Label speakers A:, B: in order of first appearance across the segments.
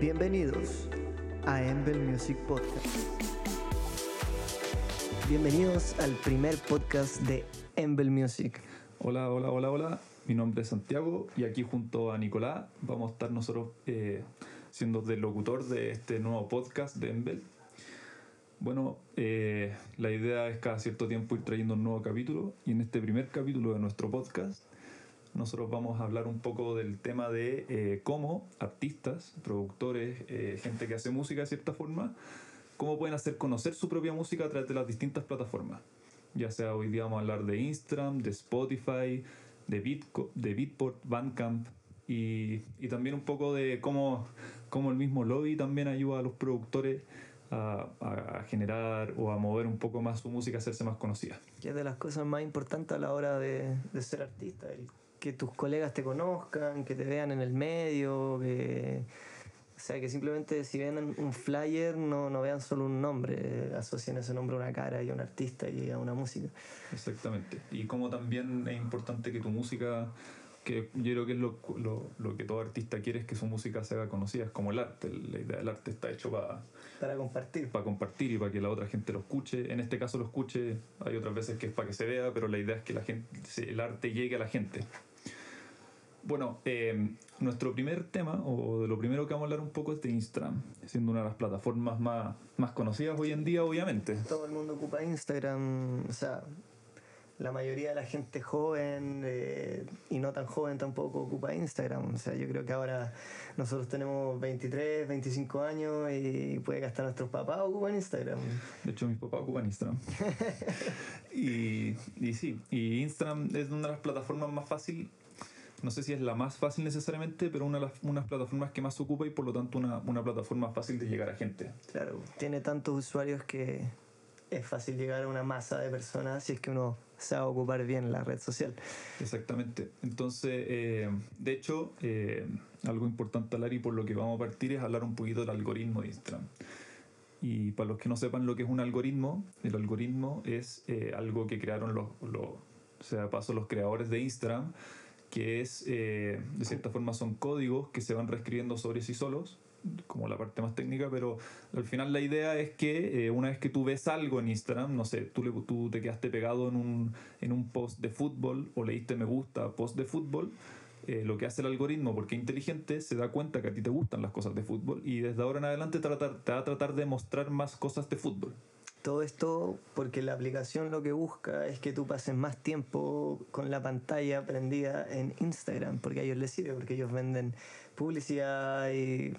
A: Bienvenidos a Embel Music Podcast. Bienvenidos al primer podcast de Embel Music.
B: Hola, hola, hola, hola. Mi nombre es Santiago y aquí junto a Nicolás vamos a estar nosotros eh, siendo del locutor de este nuevo podcast de Embel. Bueno, eh, la idea es cada cierto tiempo ir trayendo un nuevo capítulo y en este primer capítulo de nuestro podcast nosotros vamos a hablar un poco del tema de eh, cómo artistas, productores, eh, gente que hace música de cierta forma, cómo pueden hacer conocer su propia música a través de las distintas plataformas. Ya sea hoy día vamos a hablar de Instagram, de Spotify, de, Bitco, de Beatport, Bandcamp y, y también un poco de cómo, cómo el mismo lobby también ayuda a los productores a, a, generar o a mover un poco más su música, hacerse más conocida.
A: Que es de las cosas más importantes a la hora de, de ser artista, el que tus colegas te conozcan, que te vean en el medio, que... O sea, que simplemente si ven un flyer no, no vean solo un nombre, asocien ese nombre a una cara y a un artista y a una música.
B: Exactamente. Y como también es importante que tu música que yo creo que es lo, lo, lo, que todo artista quiere es que su música sea conocida, es como el arte, la idea del arte está hecho para...
A: Para compartir.
B: Para compartir y para que la otra gente lo escuche, en este caso lo escuche, hay otras veces que es para que se vea, pero la idea es que la gente, el arte llegue a la gente. Bueno, eh, nuestro primer tema, o de lo primero que vamos a hablar un poco es de Instagram, siendo una de las plataformas más, más conocidas hoy en día, obviamente.
A: Todo el mundo ocupa Instagram, o sea, la mayoría de la gente joven eh, y no tan joven tampoco ocupa Instagram. O sea, yo creo que ahora nosotros tenemos 23, 25 años y puede que hasta nuestros papás ocupan Instagram.
B: De hecho, mis papás ocupan Instagram. y, y sí, y Instagram es una de las plataformas más fáciles no sé si es la más fácil necesariamente, pero una de las unas plataformas que más ocupa y por lo tanto una, una plataforma fácil de llegar a gente.
A: Claro, tiene tantos usuarios que es fácil llegar a una masa de personas si es que uno sabe ocupar bien la red social.
B: Exactamente. Entonces, eh, de hecho, eh, algo importante hablar y por lo que vamos a partir es hablar un poquito del algoritmo de Instagram. Y para los que no sepan lo que es un algoritmo, el algoritmo es eh, algo que crearon los, los, o sea, paso los creadores de Instagram que es, eh, de cierta forma, son códigos que se van reescribiendo sobre sí solos, como la parte más técnica, pero al final la idea es que eh, una vez que tú ves algo en Instagram, no sé, tú, le, tú te quedaste pegado en un, en un post de fútbol o leíste me gusta post de fútbol, eh, lo que hace el algoritmo, porque inteligente, se da cuenta que a ti te gustan las cosas de fútbol y desde ahora en adelante te va a tratar de mostrar más cosas de fútbol.
A: Todo esto porque la aplicación lo que busca es que tú pases más tiempo con la pantalla prendida en Instagram, porque a ellos les sirve, porque ellos venden publicidad y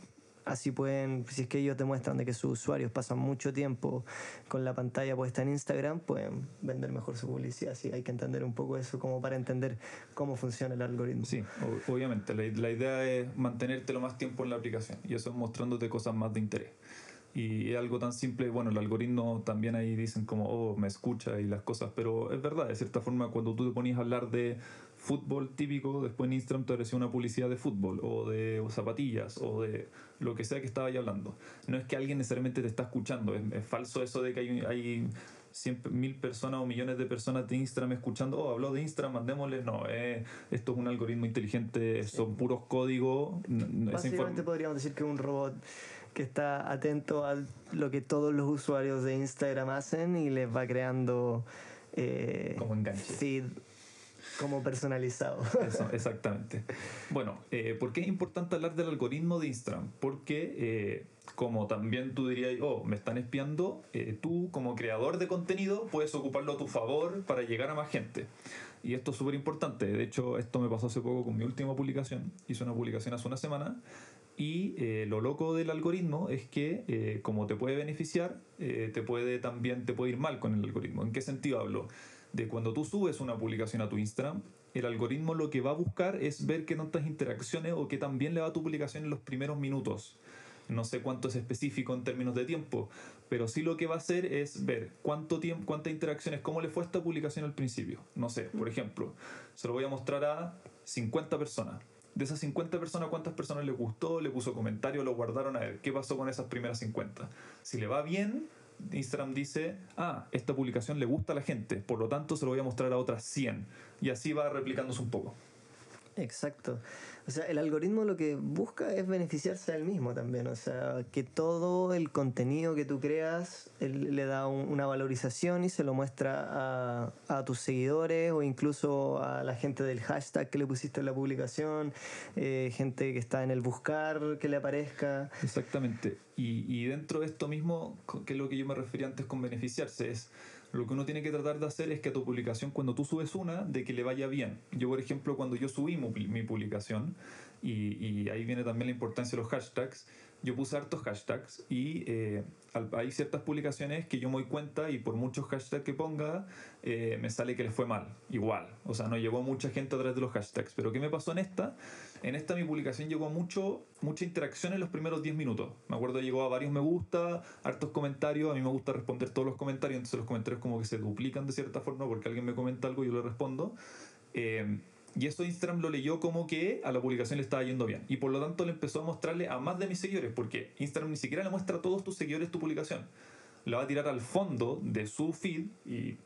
A: así pueden, si es que ellos demuestran de que sus usuarios pasan mucho tiempo con la pantalla puesta en Instagram, pueden vender mejor su publicidad. Así hay que entender un poco eso como para entender cómo funciona el algoritmo.
B: Sí, obviamente. La, la idea es mantenerte lo más tiempo en la aplicación y eso es mostrándote cosas más de interés. Y es algo tan simple, bueno, el algoritmo también ahí dicen como, oh, me escucha y las cosas, pero es verdad, de cierta forma, cuando tú te ponías a hablar de fútbol típico, después en Instagram te apareció una publicidad de fútbol o de zapatillas o de lo que sea que estaba ahí hablando. No es que alguien necesariamente te está escuchando, es, es falso eso de que hay, hay mil personas o millones de personas de Instagram escuchando, oh, habló de Instagram, mandémosle. No, eh, esto es un algoritmo inteligente, son puros códigos.
A: Básicamente podríamos decir que un robot que está atento a lo que todos los usuarios de Instagram hacen y les va creando eh,
B: como enganche.
A: feed como personalizado.
B: Eso, exactamente. Bueno, eh, ¿por qué es importante hablar del algoritmo de Instagram? Porque, eh, como también tú dirías, oh, me están espiando, eh, tú como creador de contenido puedes ocuparlo a tu favor para llegar a más gente. Y esto es súper importante. De hecho, esto me pasó hace poco con mi última publicación. Hice una publicación hace una semana. Y eh, lo loco del algoritmo es que, eh, como te puede beneficiar, eh, te puede también te puede ir mal con el algoritmo. ¿En qué sentido hablo? De cuando tú subes una publicación a tu Instagram, el algoritmo lo que va a buscar es ver qué tantas interacciones o qué tan bien le va a tu publicación en los primeros minutos. No sé cuánto es específico en términos de tiempo, pero sí lo que va a hacer es ver cuánto tiempo, cuántas interacciones, cómo le fue esta publicación al principio. No sé, por ejemplo, se lo voy a mostrar a 50 personas de esas 50 personas, ¿cuántas personas le gustó? Le puso comentario, lo guardaron a ver. ¿Qué pasó con esas primeras 50? Si le va bien, Instagram dice, ah, esta publicación le gusta a la gente, por lo tanto se lo voy a mostrar a otras 100. Y así va replicándose un poco.
A: Exacto. O sea, el algoritmo lo que busca es beneficiarse a él mismo también. O sea, que todo el contenido que tú creas le da un- una valorización y se lo muestra a, a tus seguidores o incluso a la gente del hashtag que le pusiste en la publicación, eh, gente que está en el buscar que le aparezca.
B: Exactamente. Y, y dentro de esto mismo, que es lo que yo me refería antes con beneficiarse, es lo que uno tiene que tratar de hacer es que a tu publicación, cuando tú subes una, de que le vaya bien. Yo, por ejemplo, cuando yo subí mi publicación, y, y ahí viene también la importancia de los hashtags, yo puse hartos hashtags y eh, hay ciertas publicaciones que yo me doy cuenta y por muchos hashtags que ponga, eh, me sale que les fue mal, igual. O sea, no llegó mucha gente a través de los hashtags. Pero ¿qué me pasó en esta? En esta mi publicación llegó mucho, mucha interacción en los primeros 10 minutos. Me acuerdo llegó a varios me gusta, hartos comentarios. A mí me gusta responder todos los comentarios, entonces los comentarios como que se duplican de cierta forma porque alguien me comenta algo y yo le respondo. Eh, y eso Instagram lo leyó como que a la publicación le estaba yendo bien. Y por lo tanto le empezó a mostrarle a más de mis seguidores, porque Instagram ni siquiera le muestra a todos tus seguidores tu publicación. La va a tirar al fondo de su feed y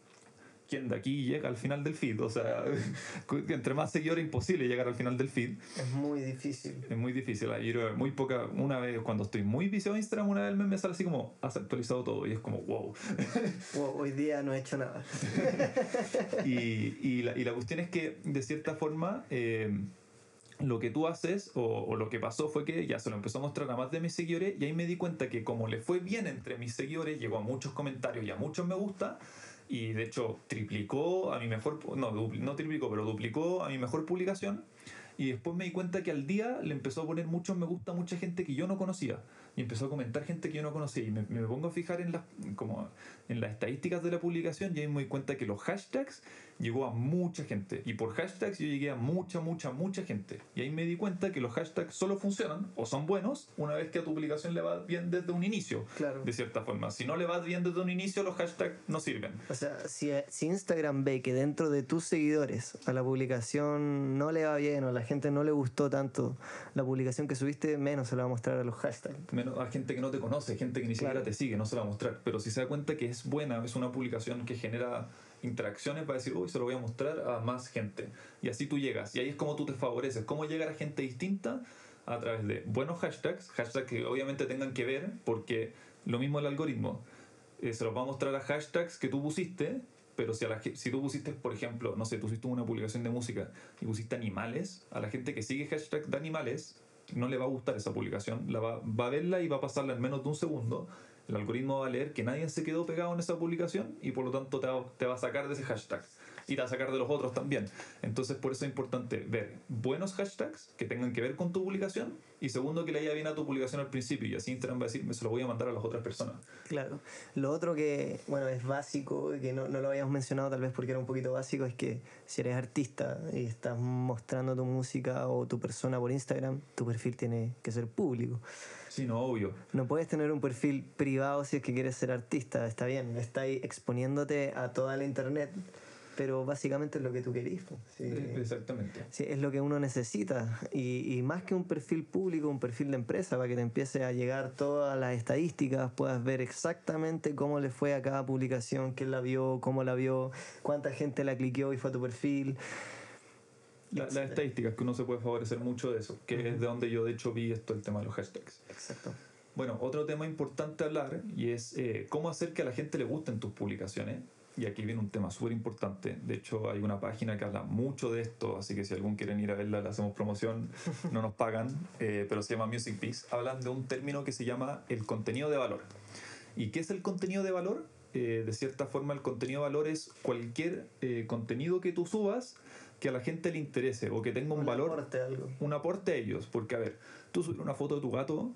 B: quien de aquí llega al final del feed. O sea, entre más seguidores imposible llegar al final del feed.
A: Es muy difícil.
B: Es muy difícil. Yo muy poca, una vez cuando estoy muy viciado en Instagram, una vez me sale así como, has actualizado todo. Y es como, wow.
A: Wow, hoy día no he hecho nada.
B: y, y, la, y la cuestión es que, de cierta forma, eh, lo que tú haces o, o lo que pasó fue que ya se lo empezó a mostrar a más de mis seguidores y ahí me di cuenta que como le fue bien entre mis seguidores, llegó a muchos comentarios y a muchos me gusta y de hecho triplicó a mi mejor, no, no triplicó, pero duplicó a mi mejor publicación. Y después me di cuenta que al día le empezó a poner muchos me gusta a mucha gente que yo no conocía. Y empezó a comentar gente que yo no conocía. Y me, me pongo a fijar en las, como en las estadísticas de la publicación y me di cuenta que los hashtags llegó a mucha gente y por hashtags yo llegué a mucha, mucha, mucha gente y ahí me di cuenta que los hashtags solo funcionan o son buenos una vez que a tu publicación le va bien desde un inicio
A: Claro.
B: de cierta forma si no le va bien desde un inicio los hashtags no sirven
A: O sea, si, si Instagram ve que dentro de tus seguidores a la publicación no le va bien o a la gente no le gustó tanto la publicación que subiste, menos se la va a mostrar a los hashtags.
B: menos a gente que no te conoce, gente que ni siquiera
A: Claro.
B: te sigue, no se la va a mostrar. Pero si se da cuenta que es buena, es una publicación que genera interacciones, va a decir, uy, se lo voy a mostrar a más gente. Y así tú llegas. Y ahí es como tú te favoreces. ¿Cómo llegar a gente distinta? A través de buenos hashtags, hashtags que obviamente tengan que ver, porque lo mismo el algoritmo. eh, se los va a mostrar a hashtags que tú pusiste, pero si, a la, si tú pusiste, por ejemplo, no sé, tú hiciste una publicación de música y pusiste animales, a la gente que sigue hashtag de animales, no le va a gustar esa publicación, la va, va a verla y va a pasarla en menos de un segundo. El algoritmo va a leer que nadie se quedó pegado en esa publicación y por lo tanto te va, te va a sacar de ese hashtag y te va a sacar de los otros también. Entonces por eso es importante ver buenos hashtags que tengan que ver con tu publicación y segundo que le haya bien a tu publicación al principio y así Instagram va a decir, me se lo voy a mandar a las otras personas.
A: Claro. Lo otro que, bueno, es básico, y que no, no lo habíamos mencionado tal vez porque era un poquito básico, es que si eres artista y estás mostrando tu música o tu persona por Instagram, tu perfil tiene que ser público.
B: Sí, no, obvio.
A: No puedes tener un perfil privado si es que quieres ser artista, está bien, estás exponiéndote a toda la internet, pero básicamente es lo que tú querís. Sí.
B: Exactamente.
A: Sí, es lo que uno necesita. Y, y más que un perfil público, un perfil de empresa, para que te empiece a llegar todas las estadísticas, puedas ver exactamente cómo le fue a cada publicación, quién la vio, cómo la vio, cuánta gente la cliqueó y fue a tu perfil.
B: La- las estadísticas, que uno se puede favorecer mucho de eso, que es de donde yo de hecho vi esto, el tema de los hashtags.
A: Exacto.
B: Bueno, otro tema importante a hablar y es eh, cómo hacer que a la gente le gusten tus publicaciones. Y aquí viene un tema súper importante. De hecho, hay una página que habla mucho de esto, así que si algún quieren ir a verla, le hacemos promoción, no nos pagan, eh, pero se llama Music Piece. Hablan de un término que se llama el contenido de valor. ¿Y qué es el contenido de valor? Eh, de cierta forma, el contenido de valor es cualquier eh, contenido que tú subas que a la gente le interese o que tenga un, valor
A: aporte, algo.
B: un aporte a ellos. Porque, a ver, tú subir una foto de tu gato,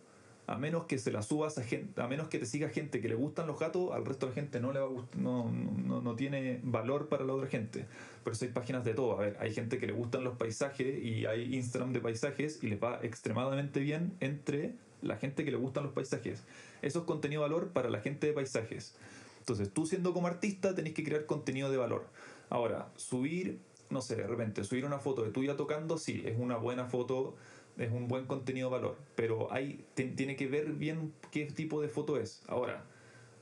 B: a menos que se la subas a gente, a menos que te siga gente que le gustan los gatos, al resto de la gente no le va a gust- no, no, no tiene valor para la otra gente. Por eso hay páginas de todo. A ver, hay gente que le gustan los paisajes y hay Instagram de paisajes y les va extremadamente bien entre la gente que le gustan los paisajes. Eso es contenido de valor para la gente de paisajes. Entonces, tú siendo como artista tenés que crear contenido de valor. Ahora, subir, no sé, de repente, subir una foto de tuya tocando, sí, es una buena foto, es un buen contenido de valor, pero hay, tiene que ver bien qué tipo de foto es. Ahora,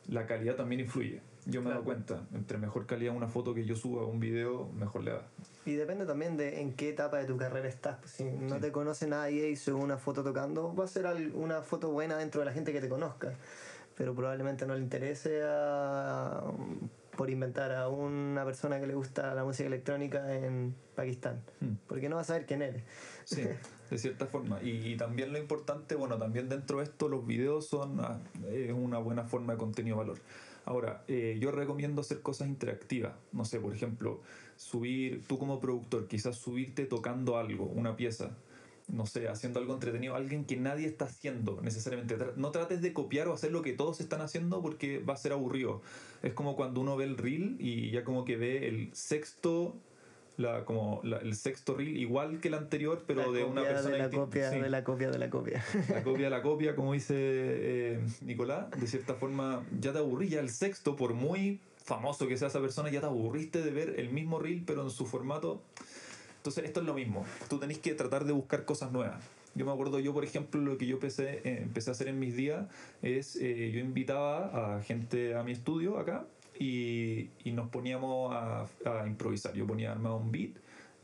B: la calidad también influye. Yo me he dado cuenta, entre mejor calidad una foto que yo suba un video, mejor le va.
A: Y depende también de en qué etapa de tu carrera estás. Pues, si no te conoce nadie y sube una foto tocando, va a ser una foto buena dentro de la gente que te conozca. Pero probablemente no le interese a, por inventar a una persona que le gusta la música electrónica en Pakistán. Hmm. Porque no va a saber quién eres.
B: Sí, de cierta forma. Y, también lo importante, bueno, también dentro de esto los videos son ah, una buena forma de contenido valor. Ahora, eh, yo recomiendo hacer cosas interactivas. No sé, por ejemplo, subir, tú como productor, quizás subirte tocando algo, una pieza. No sé, haciendo algo entretenido, alguien que nadie está haciendo necesariamente. No trates de copiar o hacer lo que todos están haciendo porque va a ser aburrido. Es como cuando uno ve el reel y ya como que ve el sexto la, como el sexto reel igual que el anterior, pero de una persona.
A: De la, copia, de la copia de la copia.
B: La copia de la copia, como dice eh, Nicolás, de cierta forma ya te aburrí, ya el sexto, por muy famoso que sea esa persona, ya te aburriste de ver el mismo reel, pero en su formato. Entonces, esto es lo mismo. Tú tenés que tratar de buscar cosas nuevas. Yo me acuerdo, yo por ejemplo, lo que yo empecé, eh, empecé a hacer en mis días es, eh, yo invitaba a gente a mi estudio acá y, y nos poníamos a, a, improvisar. Yo ponía armado un beat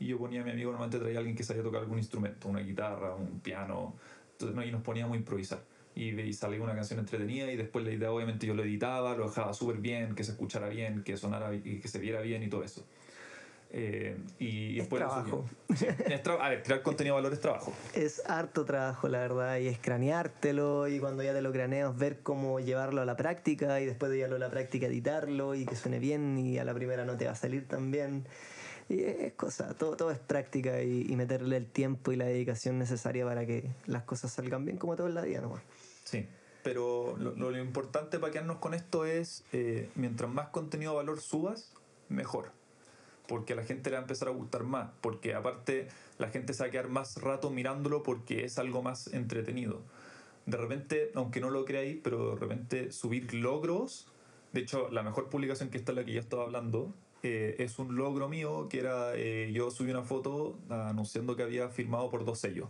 B: y yo ponía a mi amigo, normalmente traía a alguien que sabía tocar algún instrumento, una guitarra, un piano, entonces, no, y nos poníamos a improvisar. Y, y salía una canción entretenida y después la idea obviamente yo lo editaba, lo dejaba súper bien, que se escuchara bien, que sonara y que se viera bien y todo eso. Eh, y, después
A: trabajo.
B: a ver, crear contenido de valor es trabajo.
A: Es harto trabajo, la verdad, y es craneártelo y cuando ya te lo craneas ver cómo llevarlo a la práctica y después de llevarlo a la práctica editarlo y que suene bien y a la primera no te va a salir tan bien. Y es cosa, todo, todo es práctica y, meterle el tiempo y la dedicación necesaria para que las cosas salgan bien como todo en la vida nomás.
B: Sí, pero lo, lo importante para quedarnos con esto es, eh, mientras más contenido de valor subas, mejor porque a la gente le va a empezar a gustar más, porque aparte la gente se va a quedar más rato mirándolo porque es algo más entretenido. De repente, aunque no lo creáis, pero de repente subir logros, de hecho la mejor publicación que está la que ya estaba hablando, eh, es un logro mío que era, eh, yo subí una foto anunciando que había firmado por dos sellos.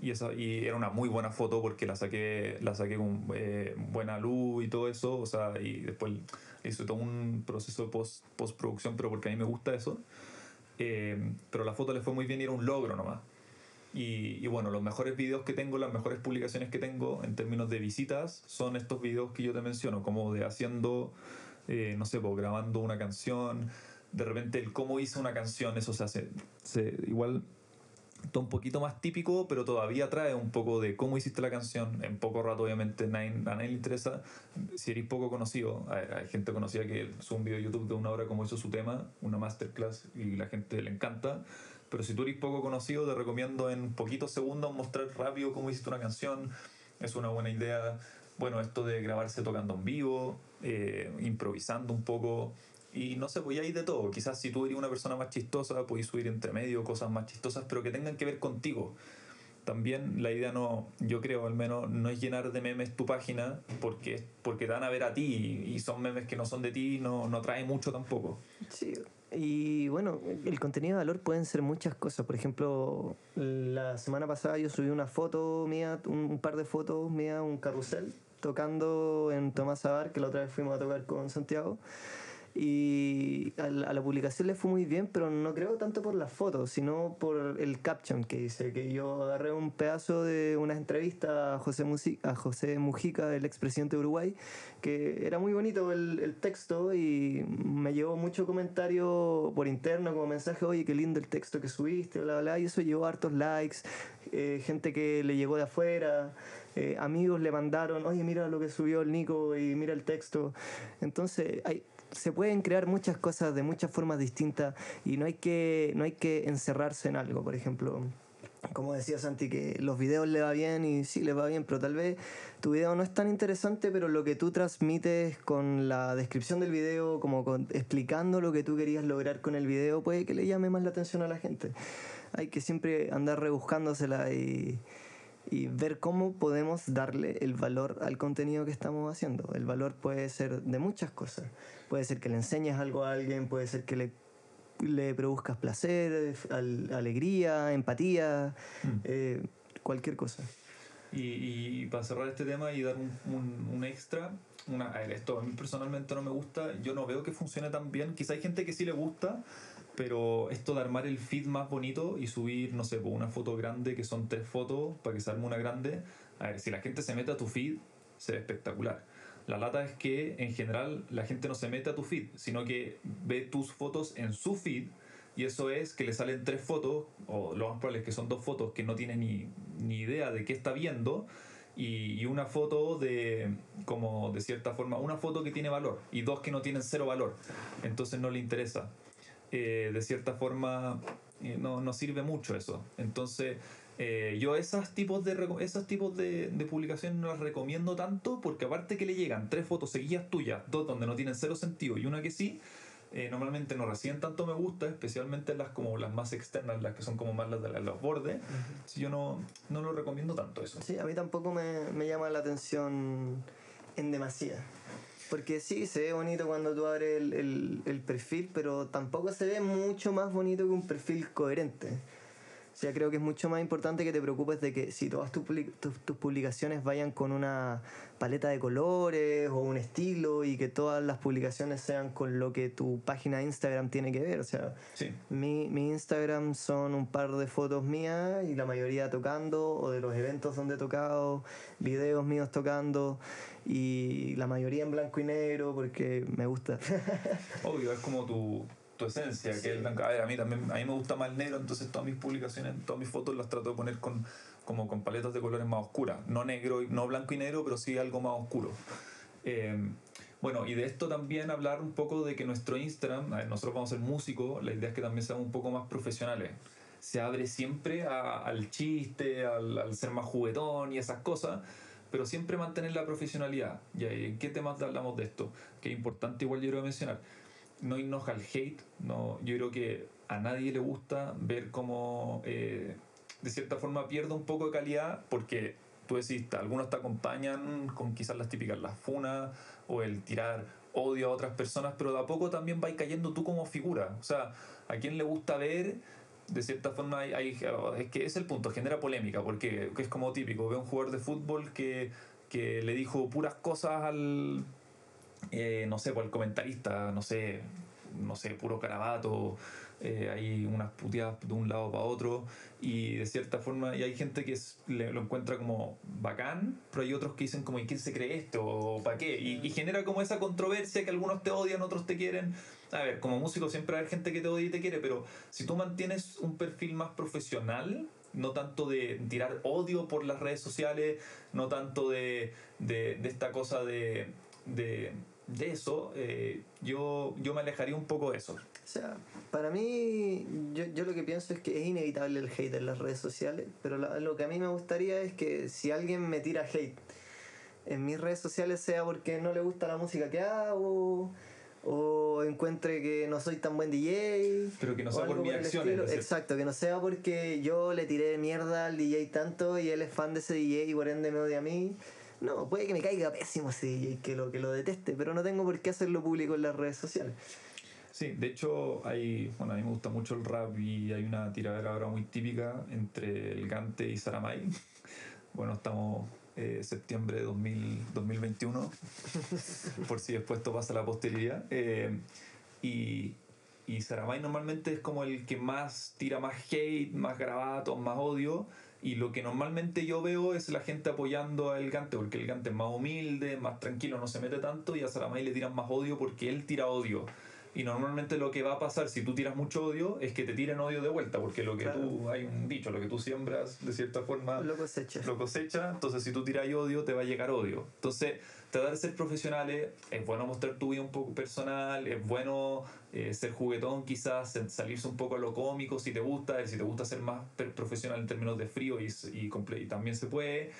B: Y, esa, y era una muy buena foto porque la saqué, la saqué con eh, buena luz y todo eso, o sea, y después hice todo un proceso de post, postproducción, pero porque a mí me gusta eso. Eh, pero la foto le fue muy bien y era un logro nomás. Y, y, bueno, los mejores videos que tengo, las mejores publicaciones que tengo en términos de visitas son estos videos que yo te menciono, como de haciendo, eh, no sé, pues, grabando una canción, de repente el cómo hice una canción, eso se hace, se, igual un poquito más típico, pero todavía trae un poco de cómo hiciste la canción. En poco rato, obviamente, a nadie, le interesa. Si eres poco conocido, hay, gente conocida que sube un video de YouTube de una hora como hizo su tema, una masterclass, y la gente le encanta. Pero si tú eres poco conocido, te recomiendo en poquitos segundos mostrar rápido cómo hiciste una canción. Es una buena idea. Bueno, esto de grabarse tocando en vivo, eh, improvisando un poco, y no sé, pues hay de todo. Quizás si tú eres una persona más chistosa, puedes subir entre medio cosas más chistosas, pero que tengan que ver contigo. También la idea no, yo creo al menos, no es llenar de memes tu página porque, porque te van a ver a ti y son memes que no son de ti, no, no trae mucho tampoco.
A: Sí, y bueno, el contenido de valor pueden ser muchas cosas. Por ejemplo, la semana pasada yo subí una foto mía, un, par de fotos mía, un carrusel, tocando en Tomás Abar, que la otra vez fuimos a tocar con Santiago. Y a la, publicación le fue muy bien, pero no creo tanto por las fotos, sino por el caption que dice, que yo agarré un pedazo de una entrevista a José, a José Mujica, el expresidente de Uruguay, que era muy bonito el, el, texto y me llevó mucho comentario por interno como mensaje, oye, qué lindo el texto que subiste, bla, bla, y eso llevó hartos likes, eh, gente que le llegó de afuera. Eh, amigos le mandaron, oye, mira lo que subió el Nico y mira el texto. Entonces, hay, se pueden crear muchas cosas de muchas formas distintas y no hay que, no hay que encerrarse en algo, por ejemplo. Como decía Santi, que los videos le va bien y sí, le va bien, pero tal vez tu video no es tan interesante, pero lo que tú transmites con la descripción del video, como explicando lo que tú querías lograr con el video, puede que le llame más la atención a la gente. Hay que siempre andar rebuscándosela y, y ver cómo podemos darle el valor al contenido que estamos haciendo. El valor puede ser de muchas cosas. Puede ser que le enseñes algo a alguien, puede ser que le, le produzcas placer, alegría, empatía, mm. eh, cualquier cosa.
B: Y, y para cerrar este tema y dar un, un, un extra, una, esto a mí personalmente no me gusta, yo no veo que funcione tan bien. Quizá hay gente que sí le gusta, pero esto de armar el feed más bonito y subir, no sé, pues una foto grande que son tres fotos para que se arme una grande. A ver, si la gente se mete a tu feed, se ve espectacular. La lata es que en general la gente no se mete a tu feed, sino que ve tus fotos en su feed y eso es que le salen tres fotos, o lo más probable es que son dos fotos que no tiene ni, ni idea de qué está viendo y, y una foto de, como de cierta forma, una foto que tiene valor y dos que no tienen cero valor, entonces no le interesa. Eh, de cierta forma eh, no, no sirve mucho eso. Entonces eh, yo esos tipos, de, esos tipos de, de publicaciones no las recomiendo tanto porque aparte que le llegan tres fotos seguidas tuyas, dos donde no tienen cero sentido y una que sí, eh, normalmente no reciben tanto me gusta, especialmente las como las más externas, las que son como más las de los bordes. Si yo no, no lo recomiendo tanto eso.
A: Sí, a mí tampoco me, me llama la atención en demasía. Porque sí, se ve bonito cuando tú abres el, el, el perfil, pero tampoco se ve mucho más bonito que un perfil coherente. O sea, creo que es mucho más importante que te preocupes de que si todas tus, public- tus, tus publicaciones vayan con una paleta de colores o un estilo y que todas las publicaciones sean con lo que tu página de Instagram tiene que ver. O sea,
B: Sí.
A: mi, mi Instagram son un par de fotos mías y la mayoría tocando o de los eventos donde he tocado, videos míos tocando y la mayoría en blanco y negro porque me gusta.
B: Obvio, es como tu, tu esencia, que es blanca. A ver, a mí también, a mí me gusta más el negro, entonces todas mis publicaciones, todas mis fotos las trato de poner con, como con paletas de colores más oscuras. No negro, no blanco y negro, pero sí algo más oscuro. Eh, bueno, y de esto también hablar un poco de que nuestro Instagram, a ver, nosotros vamos a ser músicos, la idea es que también seamos un poco más profesionales. Se abre siempre a- al chiste, al, al ser más juguetón y esas cosas, pero siempre mantener la profesionalidad. ¿Y en qué temas hablamos de esto? Que es importante igual yo creo mencionar. No irnos al hate, no, yo creo que a nadie le gusta ver cómo eh, de cierta forma pierde un poco de calidad porque tú decís, algunos te acompañan con quizás las típicas, las funas o el tirar odio a otras personas, pero de a poco también vais cayendo tú como figura. O sea, a quien le gusta ver, de cierta forma, hay, hay- es que es el punto, genera polémica, porque que es como típico, ve un jugador de fútbol que, que le dijo puras cosas al, eh, no sé, por el comentarista, no sé, no sé, puro carabato, eh, hay unas puteadas de un lado para otro, y de cierta forma, y hay gente que es- le- lo encuentra como bacán, pero hay otros que dicen como, ¿y quién se cree esto? ¿O para qué? Y, genera como esa controversia que algunos te odian, otros te quieren. A ver, como músico siempre hay gente que te odia y te quiere, pero si tú mantienes un perfil más profesional, no tanto de tirar odio por las redes sociales, no tanto de, de, esta cosa de, de eso, eh, yo, yo me alejaría un poco de eso.
A: O sea, para mí, yo, yo lo que pienso es que es inevitable el hate en las redes sociales, pero la- lo que a mí me gustaría es que si alguien me tira hate en mis redes sociales sea porque no le gusta la música que hago o encuentre que no soy tan buen DJ.
B: Pero que no sea por acciones,
A: estilo.
B: ¿no?
A: Exacto, que no sea porque yo le tiré mierda al DJ tanto y él es fan de ese DJ y por ende me odia a mí. No, puede que me caiga pésimo DJ, que lo, que lo deteste, pero no tengo por qué hacerlo público en las redes sociales.
B: Sí, de hecho, hay, bueno, a mí me gusta mucho el rap y hay una tiradera ahora muy típica entre el Gante y Saramay. Bueno, estamos eh, septiembre de 2000 2021, por si después esto pasa a la posteridad. Eh, y, y Saramay normalmente es como el que más tira más hate, más grabatos, más odio. Y lo que normalmente yo veo es la gente apoyando al Gante, porque el Gante es más humilde, más tranquilo, no se mete tanto, y a Saramay le tiran más odio porque él tira odio. Y normalmente lo que va a pasar si tú tiras mucho odio es que te tiren odio de vuelta, porque lo que
A: Claro.
B: tú, hay un dicho, lo que tú siembras de cierta forma
A: Lo cosecha.
B: lo cosecha, entonces si tú tiras odio te va a llegar odio. Entonces, tratar de ser profesionales, es bueno mostrar tu vida un poco personal, es bueno eh, ser juguetón quizás, salirse un poco a lo cómico si te gusta, si te gusta ser más profesional en términos de frío y, y, y también se puede,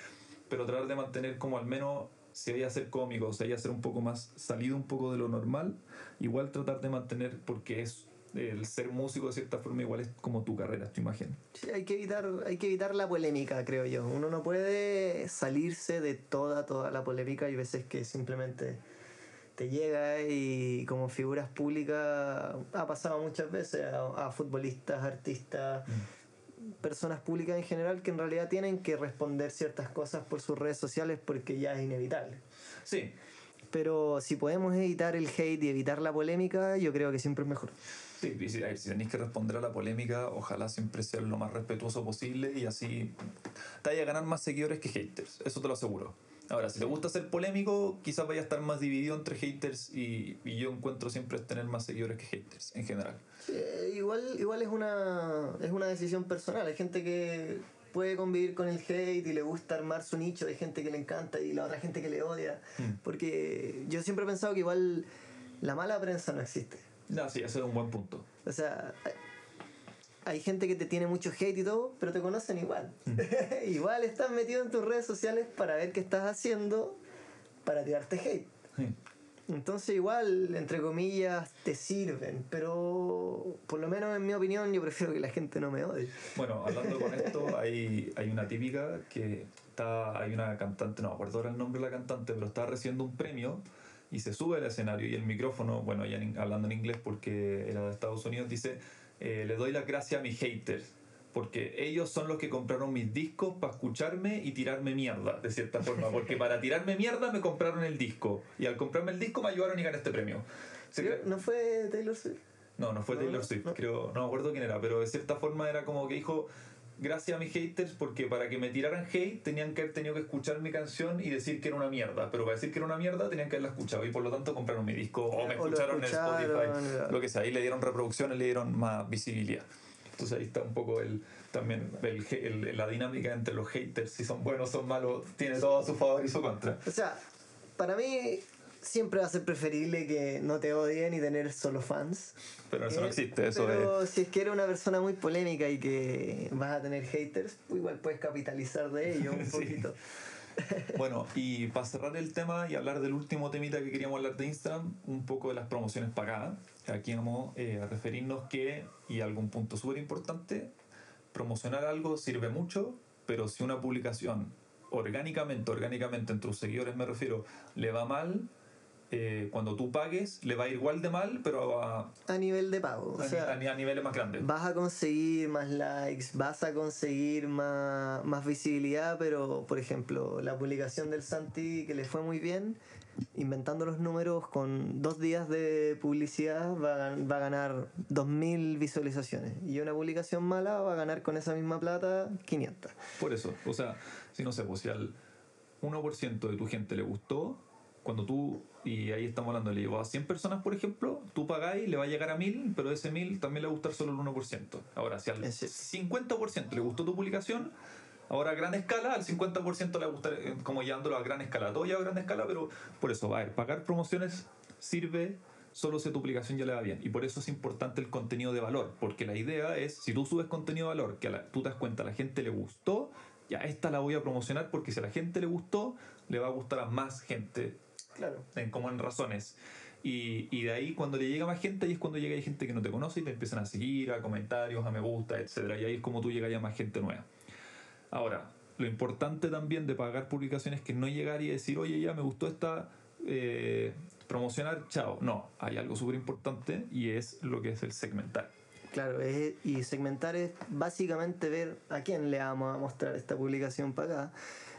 B: pero tratar de mantener como al menos, si hay a ser cómico, si hay a ser un poco más salido un poco de lo normal, igual tratar de mantener, porque es el ser músico de cierta forma igual es como tu carrera, tu imagen.
A: Sí, hay que evitar, hay que evitar la polémica, creo yo. Uno no puede salirse de toda, toda la polémica. Hay veces que simplemente te llega y como figuras públicas ha pasado muchas veces a, a futbolistas, artistas, personas públicas en general que en realidad tienen que responder ciertas cosas por sus redes sociales porque ya es inevitable.
B: Sí.
A: Pero si podemos evitar el hate y evitar la polémica, yo creo que siempre es mejor.
B: Sí, y si, si tenéis que responder a la polémica, ojalá siempre sea lo más respetuoso posible y así te vaya a ganar más seguidores que haters, eso te lo aseguro. Ahora, si te gusta ser polémico, quizás vaya a estar más dividido entre haters y, y yo encuentro siempre tener más seguidores que haters en general.
A: Sí, igual, igual es una, es una decisión personal. Hay gente que puede convivir con el hate y le gusta armar su nicho, hay gente que le encanta y la otra gente que le odia.
B: Mm.
A: Porque yo siempre he pensado que igual la mala prensa no existe.
B: No, sí, ese es un buen punto.
A: O sea, hay- gente que te tiene mucho hate y todo, pero te conocen igual. igual estás metido en tus redes sociales para ver qué estás haciendo para tirarte hate.
B: Sí.
A: Entonces igual, entre comillas, te sirven, pero por lo menos en mi opinión yo prefiero que la gente no me odie.
B: Bueno, hablando con esto, hay, hay una típica que está, hay una cantante, no me acuerdo ahora el nombre de la cantante, pero está recibiendo un premio y se sube al escenario y el micrófono, bueno, en- hablando en inglés porque era de Estados Unidos, dice, eh, le doy las gracias a mis haters. Porque ellos son los que compraron mis discos para escucharme y tirarme mierda, de cierta forma. Porque para tirarme mierda me compraron el disco. Y al comprarme el disco me ayudaron y gané este premio.
A: ¿No fue Taylor Swift?
B: no, no fue
A: No,
B: Taylor Swift,
A: no.
B: creo, no me acuerdo quién era, pero de cierta forma era como que dijo, gracias a mis haters, porque para que me tiraran hate tenían que haber tenido que escuchar mi canción y decir que era una mierda, pero para decir que era una mierda tenían que haberla escuchado y por lo tanto compraron mi disco o me
A: O
B: escucharon en Spotify,
A: claro.
B: lo que sea, ahí le dieron reproducciones, le dieron más visibilidad. Entonces ahí está un poco el, también el, el- la dinámica entre los haters, si son buenos o son malos, tiene todo a su favor y su contra.
A: O sea, para mí siempre va a ser preferible que no te odien y tener solo fans.
B: Pero eso no
A: Eh,
B: existe, eso
A: pero si es que eres una persona muy polémica y que vas a tener haters, igual puedes capitalizar de ello un
B: Sí.
A: poquito.
B: Bueno, y para cerrar el tema y hablar del último temita que queríamos hablar de Instagram, un poco de las promociones pagadas. Aquí vamos eh, a referirnos que, y algún punto súper importante, promocionar algo sirve mucho, pero si una publicación orgánicamente, orgánicamente entre tus seguidores me refiero, le va mal, eh, cuando tú pagues le va a ir igual de mal, pero a,
A: A nivel de pago. O
B: a-
A: sea,
B: a- a niveles más grandes.
A: vas a conseguir más likes, vas a conseguir más, más visibilidad, pero por ejemplo, la publicación del Santi que le fue muy bien, inventando los números con dos días de publicidad va a, va a ganar 2.000 visualizaciones y una publicación mala va a ganar con esa misma plata 500.
B: Por eso, o sea, si no sé, pues si al 1% de tu gente le gustó, cuando tú, y ahí estamos hablando, le llegó a 100 personas, por ejemplo, tú pagáis, le va a llegar a 1000, pero ese 1000 también le va a gustar solo el 1%. Ahora, si al
A: Es cierto.
B: 50% le gustó tu publicación, ahora a gran escala, al 50% le va a gustar, eh, como llevándolo a gran escala, todo ya a gran escala, pero por eso, a ver, pagar promociones sirve solo si tu publicación ya le va bien. Y por eso es importante el contenido de valor, porque la idea es, si tú subes contenido de valor, que a la- tú te das cuenta, a la gente le gustó, ya esta la voy a promocionar porque si a la gente le gustó, le va a gustar a más gente,
A: Claro.
B: en, como en razones. Y, y de ahí cuando le llega más gente, ahí es cuando llega gente que no te conoce y te empiezan a seguir, a comentarios, a me gusta, etc. Y ahí es como tú llegas ya más gente nueva. Ahora, lo importante también de pagar publicaciones es que no llegar y decir, oye, ya me gustó esta, eh, promocionar, chao. No, hay algo súper importante y es lo que es el segmentar.
A: Claro, es- y segmentar es básicamente ver a quién le vamos a mostrar esta publicación pagada.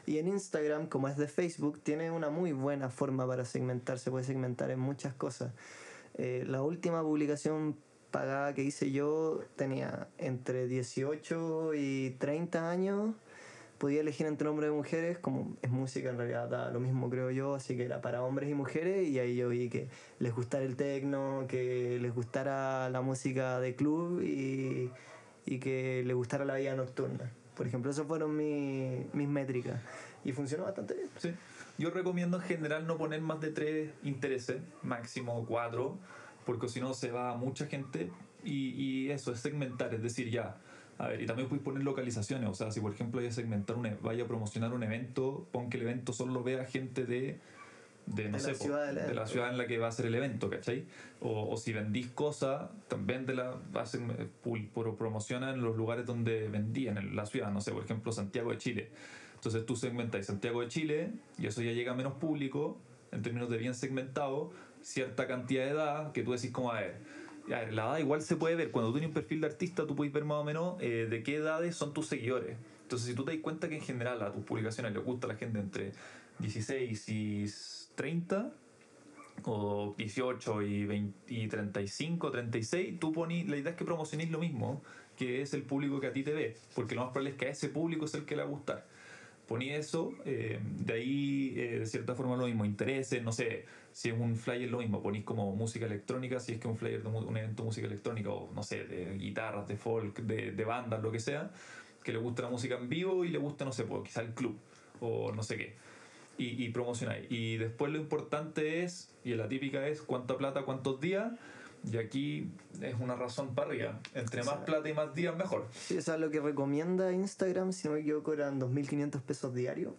A: Y en Instagram, como es de Facebook, tiene una muy buena forma para segmentar, se puede segmentar en muchas cosas. Eh, la última publicación pagada que hice yo tenía entre 18 y 30 años. Podía elegir entre hombres y mujeres, como es música en realidad da lo mismo creo yo, así que era para hombres y mujeres y ahí yo vi que les gustara el tecno, que les gustara la música de club y, y que les gustara la vida nocturna. Por ejemplo, esas fueron mi- mis métricas y funcionó bastante bien.
B: Sí. Yo recomiendo en general no poner más de tres intereses, máximo cuatro, porque si no se va mucha gente y, y eso es segmentar, es decir, ya. A ver, y también puedes poner localizaciones, o sea, si por ejemplo vaya a segmentar un, e- vaya a promocionar un evento, pon que el evento solo lo vea gente de, de no
A: De
B: sé,
A: la
B: po,
A: ciudad
B: de la ciudad en la que va a ser el evento, ¿cachai? O, o si vendís cosas, también de la, hacen, eh, promocionan en los lugares donde vendían, en la ciudad, no sé, por ejemplo, Santiago de Chile. Entonces tú segmentas Santiago de Chile y eso ya llega a menos público, en términos de bien segmentado, cierta cantidad de edad que tú decís como, a ver, a ver, la edad igual se puede ver. Cuando tú tienes un perfil de artista, tú puedes ver más o menos eh, de qué edades son tus seguidores. Entonces, si tú te das cuenta que en general a tus publicaciones le gusta a la gente entre 16 y 30, o 18 y, 20, y 35, 36, tú pones, la idea es que promocionéis lo mismo, que es el público que a ti te ve, porque lo más probable es que a ese público es el que le va a gustar. Poní eso, eh, de ahí eh, de cierta forma lo mismo, intereses, no sé, si es un flyer lo mismo, ponís como música electrónica, si es que un flyer de un evento de música electrónica, o no sé, de guitarras, de folk, de, de bandas, lo que sea, que le gusta la música en vivo y le gusta, no sé, pues, quizá el club, o no sé qué y, y promocionáis. Y después lo importante es, y la típica es cuánta plata, cuántos días. Y aquí es una razón para arriba. Entre más plata y más días, mejor.
A: Sí, eso es lo que recomienda Instagram, si no me equivoco, eran 2.500 pesos diarios.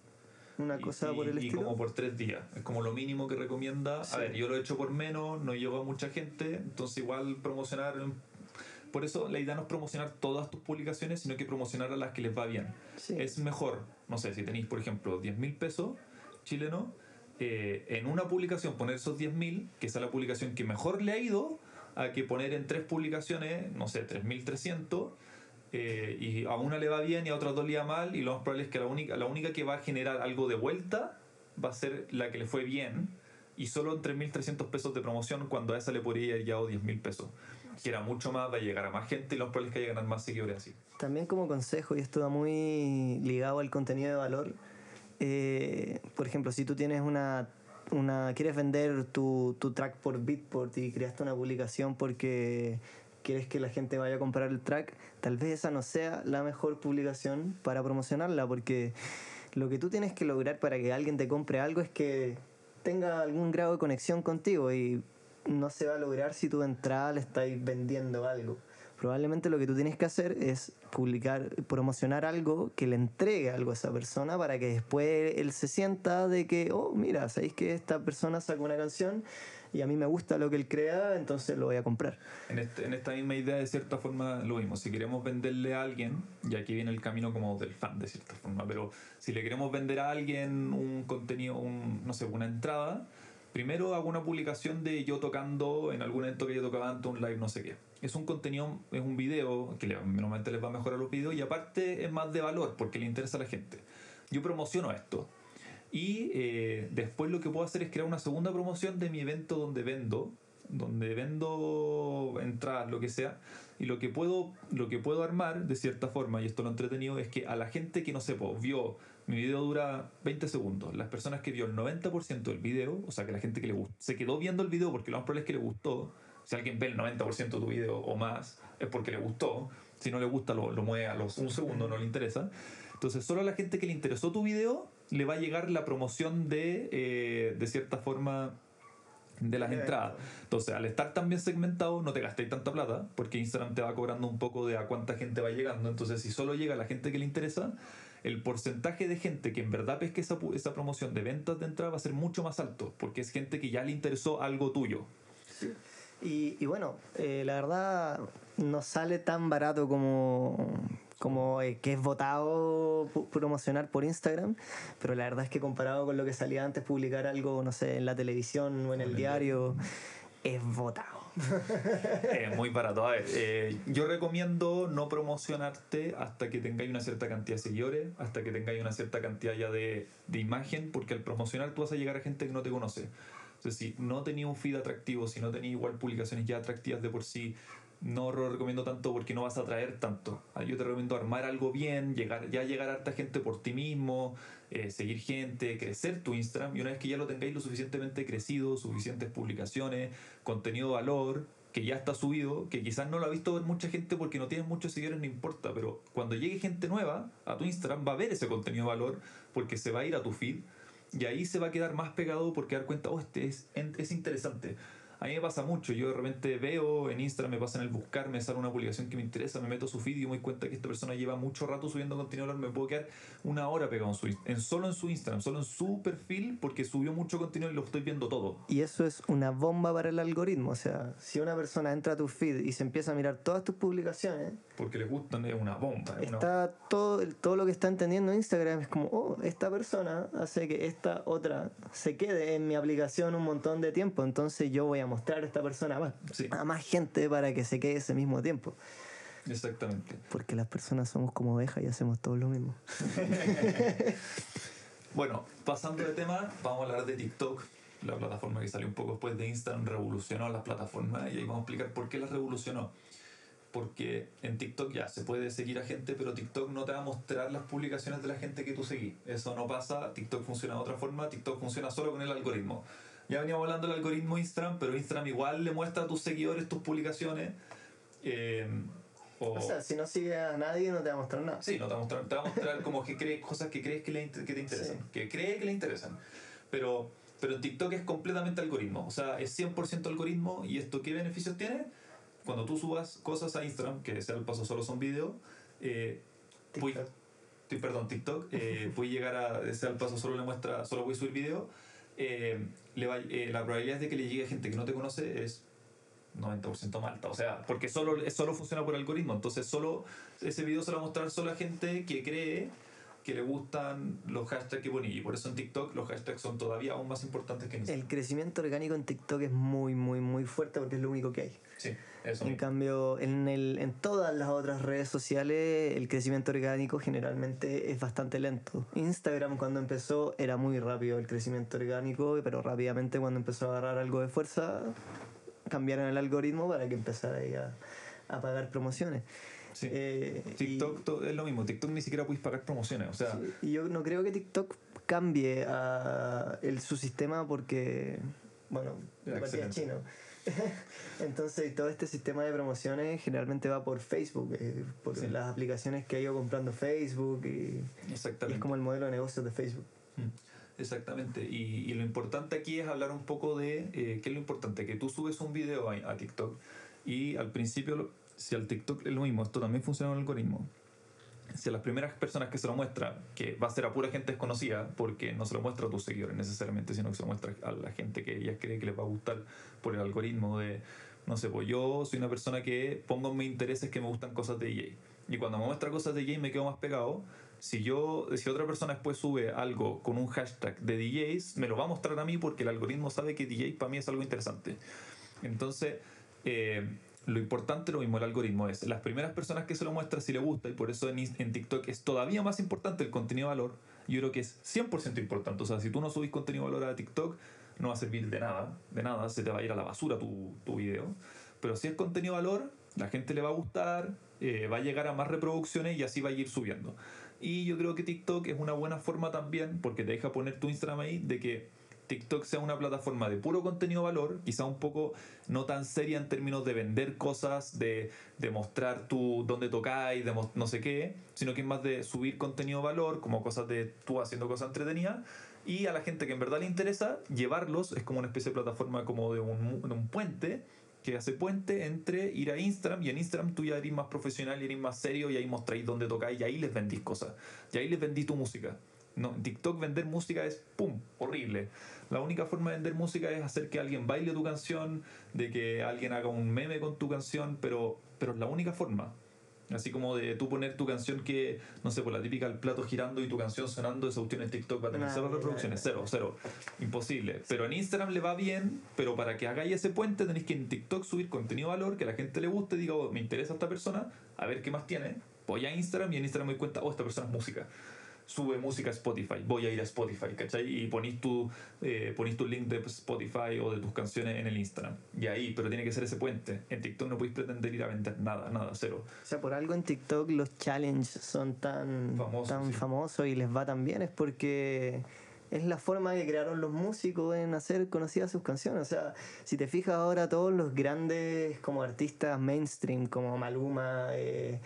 A: Una
B: Y-
A: cosa
B: y,
A: por el
B: y
A: estilo.
B: como por tres días. Es como lo mínimo que recomienda.
A: Sí.
B: A ver, yo lo he hecho por menos, no llego a mucha gente, entonces igual promocionar. Por eso la idea no es promocionar todas tus publicaciones, sino que promocionar a las que les va bien.
A: Sí.
B: Es mejor, no sé, si tenéis, por ejemplo, 10 mil pesos chilenos, eh, en una publicación poner esos 10 mil, que sea la publicación que mejor le ha ido, a que poner en tres publicaciones, no sé, 3.300, eh, y a una le va bien y a otra dos le va mal, y lo más probable es que la única, la única que va a generar algo de vuelta va a ser la que le fue bien, y solo en 3.300 pesos de promoción, cuando a esa le podría haber llegado 10.000 pesos. Que era mucho más, va a llegar a más gente y lo más probable es que haya ganar más seguidores así.
A: También como consejo, y esto va muy ligado al contenido de valor, eh, por ejemplo, si tú tienes una, una quieres vender tu, tu track por Beatport y creaste una publicación porque quieres que la gente vaya a comprar el track, tal vez esa no sea la mejor publicación para promocionarla, porque lo que tú tienes que lograr para que alguien te compre algo es que tenga algún grado de conexión contigo y no se va a lograr si de entrada le estás vendiendo algo. Probablemente lo que tú tienes que hacer es publicar, promocionar algo que le entregue algo a esa persona para que después él se sienta de que, oh, mira, sabéis que esta persona sacó una canción y a mí me gusta lo que él crea, entonces lo voy a comprar.
B: En, esta misma idea, de cierta forma, lo mismo. Si queremos venderle a alguien, y aquí viene el camino como del fan, de cierta forma, pero si le queremos vender a alguien un contenido, un, no sé, una entrada, primero hago una publicación de yo tocando en algún evento que yo tocaba antes, un live, no sé qué. Es un contenido, es un video, que normalmente les va a mejorar los videos, y aparte es más de valor, porque le interesa a la gente. Yo promociono esto. Y eh, después lo que puedo hacer es crear una segunda promoción de mi evento donde vendo, donde vendo entradas, lo que sea. Y lo que puedo, lo que puedo armar de cierta forma, y esto lo entretenido, es que a la gente que no sé, po, vio, mi video dura 20 segundos, las personas que vio el 90% del video, o sea que la gente que le gustó, se quedó viendo el video porque lo más probable es que le gustó. Si alguien ve el 90% de tu video o más, es porque le gustó. Si no le gusta, lo, lo mueve a los un segundo, no le interesa. Entonces, solo a la gente que le interesó tu video le va a llegar la promoción de, eh, de cierta forma, de las
A: Del
B: entradas. Entonces, al estar tan bien segmentado, no te gastéis tanta plata, porque Instagram te va cobrando un poco de a cuánta gente va llegando. Entonces, si solo llega la gente que le interesa, el porcentaje de gente que en verdad pesque esa, esa promoción de ventas de entrada va a ser mucho más alto, porque es gente que ya le interesó algo tuyo.
A: Y, y bueno, eh, la verdad no sale tan barato como, como eh, que es votado promocionar por Instagram, pero la verdad es que comparado con lo que salía antes, publicar algo, no sé, en la televisión o en el diario, es votado.
B: Es muy barato. A ver, eh, yo recomiendo no promocionarte hasta que tengáis una cierta cantidad de seguidores, hasta que tengáis una cierta cantidad ya de, de imagen, porque al promocionar tú vas a llegar a gente que no te conoce. Entonces, si no tenía un feed atractivo, si no tenía igual publicaciones ya atractivas de por sí, no lo recomiendo tanto porque no vas a atraer tanto. Ah, Yo te recomiendo armar algo bien, llegar, ya llegar a harta gente por ti mismo, eh, seguir gente, crecer tu Instagram y una vez que ya lo tengáis lo suficientemente crecido, suficientes publicaciones, contenido de valor, que ya está subido, que quizás no lo ha visto mucha gente porque no tienes muchos seguidores, no importa, pero cuando llegue gente nueva a tu Instagram va a ver ese contenido de valor porque se va a ir a tu feed y ahí se va a quedar más pegado porque dar cuenta, oh, este es, es interesante. A mí me pasa mucho, yo de repente veo en Instagram, me pasa en el buscar, me sale una publicación que me interesa, me meto su feed y me doy cuenta que esta persona lleva mucho rato subiendo contenido, me puedo quedar una hora pegado en, su, en solo en su Instagram, solo en su perfil, porque subió mucho contenido y lo estoy viendo todo.
A: Y eso es una bomba para el algoritmo. O sea, si una persona entra a tu feed y se empieza a mirar todas tus publicaciones,
B: Porque les gustan, es una bomba. es una-
A: está todo, todo lo que está entendiendo Instagram es como, oh, esta persona hace que esta otra se quede en mi aplicación un montón de tiempo, entonces yo voy a mostrar a esta persona a más,
B: Sí.
A: a más gente para que se quede ese mismo tiempo.
B: Exactamente.
A: Porque las personas somos como ovejas y hacemos todo lo mismo.
B: Bueno, pasando de tema, vamos a hablar de TikTok, la plataforma que salió un poco después de Instagram, revolucionó las plataformas y ahí vamos a explicar por qué las revolucionó. Porque en TikTok ya se puede seguir a gente, pero TikTok no te va a mostrar las publicaciones de la gente que tú seguís. Eso no pasa, TikTok funciona de otra forma, TikTok funciona solo con el algoritmo. Ya veníamos hablando del algoritmo Instagram, pero Instagram igual le muestra a tus seguidores tus publicaciones. eh, o,
A: O sea, si no sigues a nadie no te va a mostrar nada.
B: Sí, no te va a mostrar, te va a mostrar como que crees cosas que crees que, le, que te interesan,
A: Sí.
B: que cree que le interesan. Pero, pero en TikTok es completamente algoritmo, o sea, es 100% algoritmo y esto qué beneficios tiene? Cuando tú subas cosas a Instagram, que sea el paso solo son videos, eh, voy- perdón, TikTok, eh, voy a llegar a sea el paso solo le muestra, solo voy a subir video, eh, eh, la probabilidad de que le llegue a gente que no te conoce es 90% más alta. O sea, porque solo, solo funciona por algoritmo. Entonces, solo ese video se va a mostrar solo a gente que cree que le gustan los hashtags que poní. Y por eso en TikTok los hashtags son todavía aún más importantes que en Instagram.
A: El crecimiento orgánico en TikTok es muy, muy, muy fuerte porque es lo único que hay.
B: Sí, eso.
A: En
B: mismo.
A: cambio, en, el, en todas las otras redes sociales, el crecimiento orgánico generalmente es bastante lento. Instagram cuando empezó era muy rápido el crecimiento orgánico, pero rápidamente cuando empezó a agarrar algo de fuerza, cambiaron el algoritmo para que empezara ahí a, a pagar promociones.
B: Sí.
A: Eh, y-
B: TikTok to- es lo mismo. TikTok ni siquiera puedes pagar promociones. O sea,
A: Sí, Y yo no creo que TikTok cambie a el, su sistema porque, bueno, es chino. Entonces, todo este sistema de promociones generalmente va por Facebook, eh, por
B: Sí.
A: las aplicaciones que ha ido comprando Facebook y, y
B: exactamente.
A: es como el modelo de negocios de Facebook.
B: Mm, Exactamente, y, y lo importante aquí es hablar un poco de eh, qué es lo importante, que tú subes un video a, a TikTok y al principio, si al TikTok es lo mismo, esto también funciona el algoritmo. Si a las primeras personas que se lo muestra, que va a ser a pura gente desconocida, porque no se lo muestra a tus seguidores necesariamente, sino que se lo muestra a la gente que ella cree que les va a gustar por el algoritmo de, no sé, pues yo soy una persona que pongo en mis intereses que me gustan cosas de DJ. Y cuando me muestra cosas de DJ me quedo más pegado. Si yo, si otra persona después sube algo con un hashtag de DJs, me lo va a mostrar a mí porque el algoritmo sabe que DJ para mí es algo interesante. Entonces, eh, lo importante, lo mismo, el algoritmo es las primeras personas que se lo muestra si le gusta y por eso en TikTok es todavía más importante el contenido de valor. Yo creo que es 100% importante. O sea, si tú no subís contenido de valor a TikTok, no va a servir de nada, de nada, se te va a ir a la basura tu, tu video. Pero si es contenido de valor, la gente le va a gustar, eh, va a llegar a más reproducciones y así va a ir subiendo. Y yo creo que TikTok es una buena forma también, porque te deja poner tu Instagram ahí, de que TikTok sea una plataforma de puro contenido valor, quizá un poco no tan seria en términos de vender cosas, de, de mostrar tu dónde tocáis, de no sé qué, sino que es más de subir contenido valor, como cosas de tú haciendo cosas entretenidas, y a la gente que en verdad le interesa, llevarlos, es como una especie de plataforma como de un, de un puente, que hace puente entre ir a Instagram y en Instagram tú ya eres más profesional y eres más serio y ahí mostráis dónde tocáis y ahí les vendís cosas. Y ahí les vendí tu música. No, TikTok vender música es ¡pum! horrible. La única forma de vender música es hacer que alguien baile tu canción, de que alguien haga un meme con tu canción, pero, pero es la única forma. Así como de tú poner tu canción que, no sé, por la típica el plato girando y tu canción sonando, esa cuestión en TikTok va a tener
A: Nah,
B: cero
A: nah,
B: reproducciones,
A: nah.
B: cero, cero. Imposible. Pero en Instagram le va bien, pero para que hagáis ese puente tenéis que en TikTok subir contenido de valor, que a la gente le guste, diga, oh, me interesa esta persona, a ver qué más tiene. Voy a Instagram y en Instagram me doy cuenta, oh, esta persona es música. Sube música a Spotify, voy a ir a Spotify, ¿cachai? Y ponís tu, eh, ponís tu link de Spotify o de tus canciones en el Instagram. Y ahí, pero tiene que ser ese puente. En TikTok no podéis pretender ir a vender nada, nada, cero.
A: O sea, por algo en TikTok los challenges son tan
B: Famosos,
A: tan
B: sí.
A: famosos y les va tan bien, es porque es la forma que crearon los músicos en hacer conocidas sus canciones. O sea, si te fijas ahora, todos los grandes como artistas mainstream, como Maluma, eh,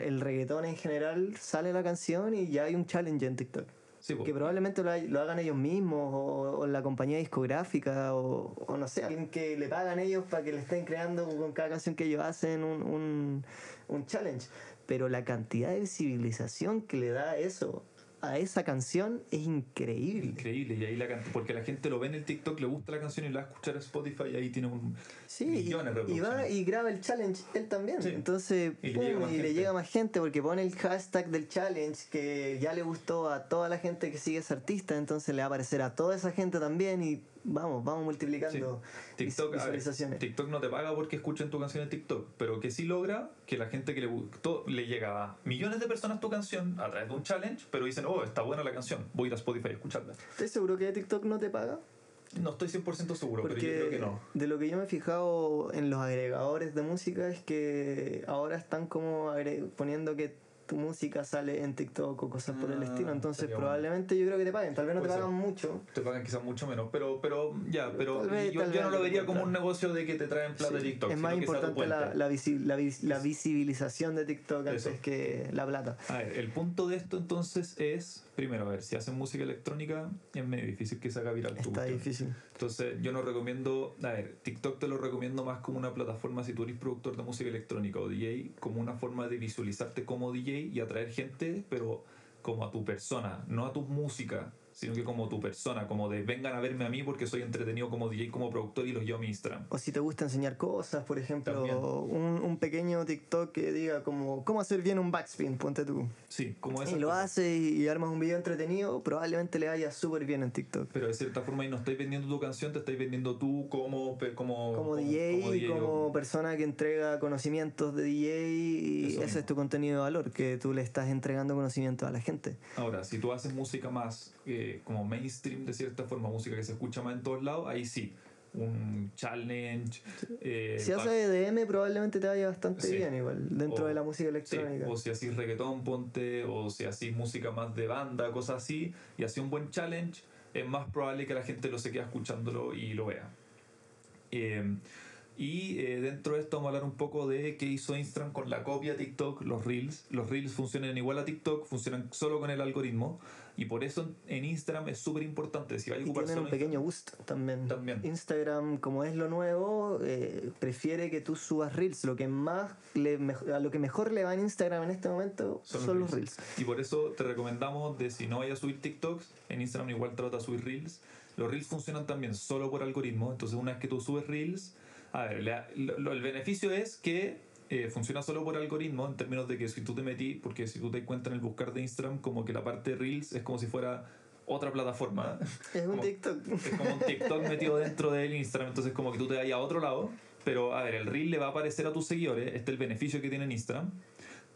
A: el reggaetón en general, sale la canción y ya hay un challenge en TikTok.
B: Sí.
A: Que probablemente lo, lo hagan ellos mismos o, o la compañía discográfica o, o no sé, alguien que le pagan ellos para que le estén creando con cada canción que ellos hacen un, un, un challenge. Pero la cantidad de visibilización que le da eso a esa canción es increíble.
B: Increíble, y ahí la can- porque la gente lo ve en el TikTok, le gusta la canción y la va a escuchar a Spotify y ahí tiene un
A: Sí, y,
B: millones de
A: y va y graba el challenge él también.
B: Sí.
A: Entonces,
B: Y le
A: pum,
B: llega más
A: y le
B: gente.
A: llega más gente porque pone el hashtag del challenge que ya le gustó a toda la gente que sigue ese artista. Entonces le va a aparecer a toda esa gente también y vamos, vamos multiplicando
B: TikTok, ver,
A: visualizaciones.
B: TikTok no te paga porque escuchen tu canción en TikTok, pero que sí logra que la gente que le gustó le llega a millones de personas tu canción a través de un challenge, pero dicen, oh, está buena la canción, voy a ir a Spotify a escucharla.
A: ¿Estás seguro que TikTok no te paga?
B: No estoy 100% seguro,
A: Porque
B: pero yo creo que no.
A: de lo que yo me he fijado en los agregadores de música es que ahora están como poniendo que tu música sale en TikTok o cosas por el
B: Ah,
A: estilo. Entonces probablemente yo creo que te paguen. Tal vez no te
B: ser.
A: pagan mucho.
B: Te pagan quizás mucho menos, pero, pero ya, pero
A: vez-
B: yo, yo no lo vería como un negocio de que te traen plata de
A: Sí.
B: TikTok.
A: es más importante la, visi- la vis- la visibilización de TikTok
B: Eso.
A: antes que la plata.
B: A ver, el punto de esto entonces es, primero, a ver, si hacen música electrónica es medio difícil que se haga viral
A: Está difícil.
B: Entonces yo no recomiendo, a ver, TikTok te lo recomiendo más como una plataforma si tú eres productor de música electrónica o DJ, como una forma de visualizarte como DJ y atraer gente, pero como a tu persona, no a tu música, sino que como tu persona, como de vengan a verme a mí porque soy entretenido como DJ, como productor y los llevo a mi Instagram.
A: O si te gusta enseñar cosas, por ejemplo, un, un pequeño TikTok que diga como cómo hacer bien un backspin, ponte tú.
B: Sí, como
A: Y
B: esa
A: lo haces y, y armas un video entretenido, probablemente le vaya súper bien en TikTok.
B: Pero de cierta forma ahí no estáis vendiendo tu canción, te estáis vendiendo tú como, como,
A: Como, DJ,
B: como DJ,
A: como
B: o-
A: persona que entrega conocimientos de DJ y
B: Eso
A: ese
B: mismo.
A: es tu contenido de valor, que tú le estás entregando conocimiento a la gente.
B: Ahora, si tú haces música más eh, como mainstream de cierta forma, música que se escucha más en todos lados, ahí sí, un challenge. eh,
A: si haces EDM probablemente te vaya bastante
B: Sí.
A: bien igual, dentro
B: O-
A: de la música
B: sí,
A: electrónica.
B: o si haces reggaetón, ponte, o si haces música más de banda, cosas así, y haces un buen challenge, es más probable que la gente lo se quede escuchándolo y lo vea. Eh, y eh, dentro de esto vamos a hablar un poco de qué hizo Instagram con la copia TikTok, los Reels. Los Reels funcionan igual a TikTok, funcionan solo con el algoritmo. Y por eso en Instagram es súper importante. Si vais a
A: Y
B: ocupar
A: tienen un pequeño boost también.
B: También.
A: Instagram, como es lo nuevo, eh, prefiere que tú subas reels. Lo que más le, a lo que mejor le va en Instagram en este momento son, los reels.
B: Y por eso te recomendamos de si no vayas a subir TikToks, en Instagram igual trata de subir Reels. Los Reels funcionan también solo por algoritmo, entonces una vez que tú subes Reels, a ver, lo- el beneficio es que eh, funciona solo por algoritmo en términos de que si tú te metí, porque si tú te das cuenta en el buscar de Instagram, como que la parte de Reels es como si fuera otra plataforma.
A: Es un
B: Como-
A: TikTok.
B: Es como un TikTok metido dentro del Instagram, entonces como que tú te vayas a otro lado. Pero a ver, el reel le va a aparecer a tus seguidores, este es el beneficio que tiene en Instagram,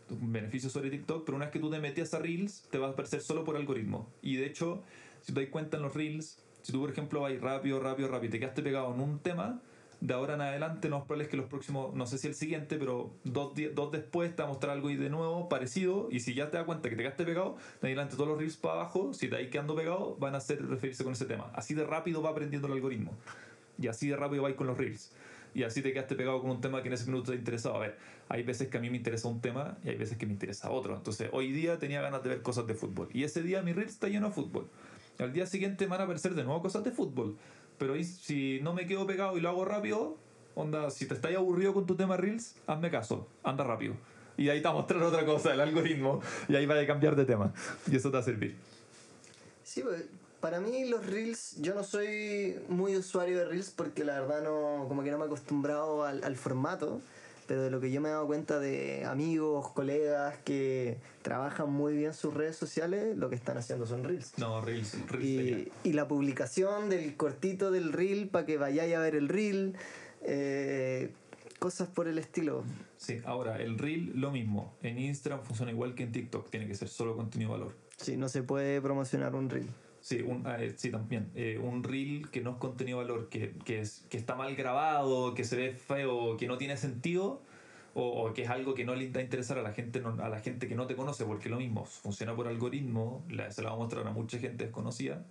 B: beneficio sobre TikTok, pero una vez que tú te metías a Reels, te va a aparecer solo por algoritmo. Y de hecho, si te das cuenta en los Reels, si tú por ejemplo vas rápido, rápido, rápido y te quedaste pegado en un tema, de ahora en adelante lo más probable es que los próximos, no sé si el siguiente, pero dos, dos después te va a mostrar algo y de nuevo parecido. Y si ya te das cuenta que te quedaste pegado, de adelante todos los reels para abajo, si te ahí quedando pegado, van a ser referirse con ese tema. Así de rápido va aprendiendo el algoritmo. Y así de rápido vais con los reels. Y así te quedaste pegado con un tema que en ese minuto te interesaba. A ver, hay veces que a mí me interesa un tema y hay veces que me interesa otro. Entonces, hoy día tenía ganas de ver cosas de fútbol. Y ese día mi reel está lleno de fútbol. Al día siguiente van a aparecer de nuevo cosas de fútbol. Pero ahí, si no me quedo pegado y lo hago rápido, onda, si te estás aburrido con tu tema Reels, hazme caso, anda rápido. Y ahí te va a mostrar otra cosa, el algoritmo, y ahí va a cambiar de tema. Y eso te va a servir.
A: Sí, pues, para mí los reels, yo no soy muy usuario de reels porque la verdad no, como que no me he acostumbrado al formato, pero de lo que yo me he dado cuenta de amigos, colegas que trabajan muy bien sus redes sociales, lo que están haciendo son reels.
B: No, Reels, Reels
A: Y, la publicación del cortito del reel para que vayáis a ver el reel, eh, cosas por el estilo.
B: Sí, ahora, el Reel, lo mismo. En Instagram funciona igual que en TikTok, tiene que ser solo contenido de valor.
A: Sí, no se puede promocionar un reel.
B: Sí, un, ah, eh, sí también. Eh, un reel que no es contenido de valor, que, que, es, que está mal grabado, que se ve feo, que no tiene sentido, o, o que es algo que no le va a interesar a la gente no- a la gente que no te conoce, porque lo mismo, funciona por algoritmo, la- se la va a mostrar a mucha gente desconocida.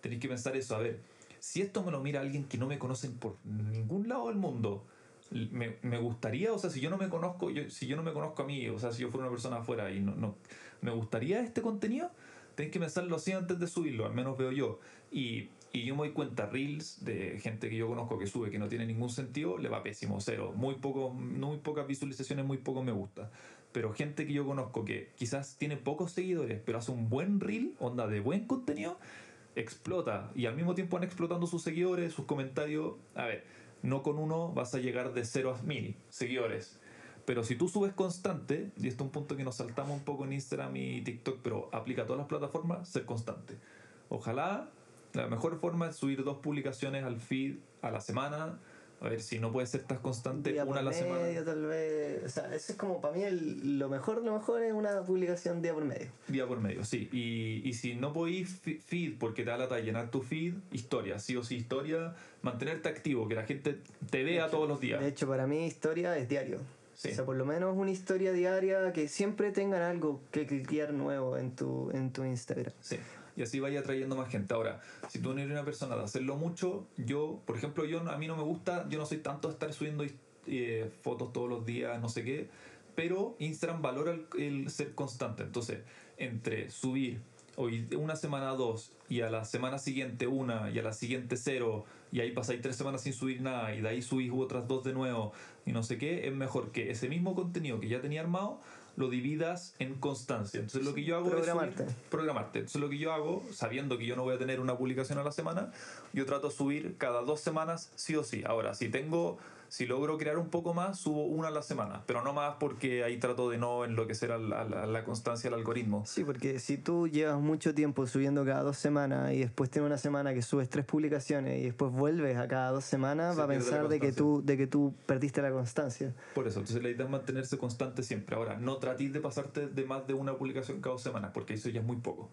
B: Tenéis que pensar eso, a ver, si esto me lo mira alguien que no me conocen por ningún lado del mundo, me, me gustaría, o sea, si yo no me conozco, yo, si yo no me conozco a mí, o sea, si yo fuera una persona afuera y no, no me gustaría este contenido, tenéis que pensarlo así antes de subirlo, al menos veo yo. Y, y yo me doy cuenta, reels de gente que yo conozco que sube que no tiene ningún sentido, le va pésimo, cero. Muy, poco, muy pocas visualizaciones, muy poco me gusta. Pero gente que yo conozco que quizás tiene pocos seguidores, pero hace un buen reel, onda de buen contenido, explota. Y al mismo tiempo van explotando sus seguidores, sus comentarios. A ver, no con uno vas a llegar de 0 a 1000 seguidores. Pero si tú subes constante, y esto es un punto que nos saltamos un poco en Instagram y TikTok, pero aplica a todas las plataformas, ser constante. Ojalá La mejor forma es subir dos publicaciones al feed a la semana. A ver si no puede ser tan constante
A: Día
B: una
A: por
B: a la
A: medio,
B: semana.
A: tal vez. O sea, eso es como para mí el- lo mejor, lo mejor es una publicación día por medio.
B: Día por medio, sí. Y, y si no podéis fi- feed porque te da lata llenar tu feed, historia, sí o sí historia, mantenerte activo, que la gente te vea todos los días.
A: De hecho, para mí historia es diario.
B: Sí.
A: O sea, por lo menos una historia diaria que siempre tengan algo que cliquear nuevo en tu, en tu Instagram.
B: Sí. Y así vaya atrayendo más gente. Ahora, si tú no eres una persona de hacerlo mucho, yo, por ejemplo, yo a mí no me gusta, yo no soy tanto de estar subiendo eh, fotos todos los días, no sé qué, pero Instagram valora el, el ser constante. Entonces, entre subir hoy una semana dos y a la semana siguiente una y a la siguiente cero y ahí pasáis tres semanas sin subir nada y de ahí subís otras dos de nuevo y no sé qué, es mejor que ese mismo contenido que ya tenía armado lo dividas en constancia. Entonces lo que yo hago
A: Programarte.
B: es subir- programarte. Entonces lo que yo hago, sabiendo que yo no voy a tener una publicación a la semana, yo trato de subir cada dos semanas sí o sí. Ahora, si tengo, si logro crear un poco más, subo una a la semana, pero no más porque ahí trato de no enloquecer a la, a la- a la constancia del algoritmo.
A: Sí, porque si tú llevas mucho tiempo subiendo cada dos semanas y después tienes una semana que subes tres publicaciones y después vuelves a cada dos semanas,
B: Se
A: va a pensar de que, tú, de que tú perdiste la constancia.
B: Por eso, entonces la idea es mantenerse constante siempre. Ahora, no tratéis de pasarte de más de una publicación cada dos semanas, porque eso ya es muy poco.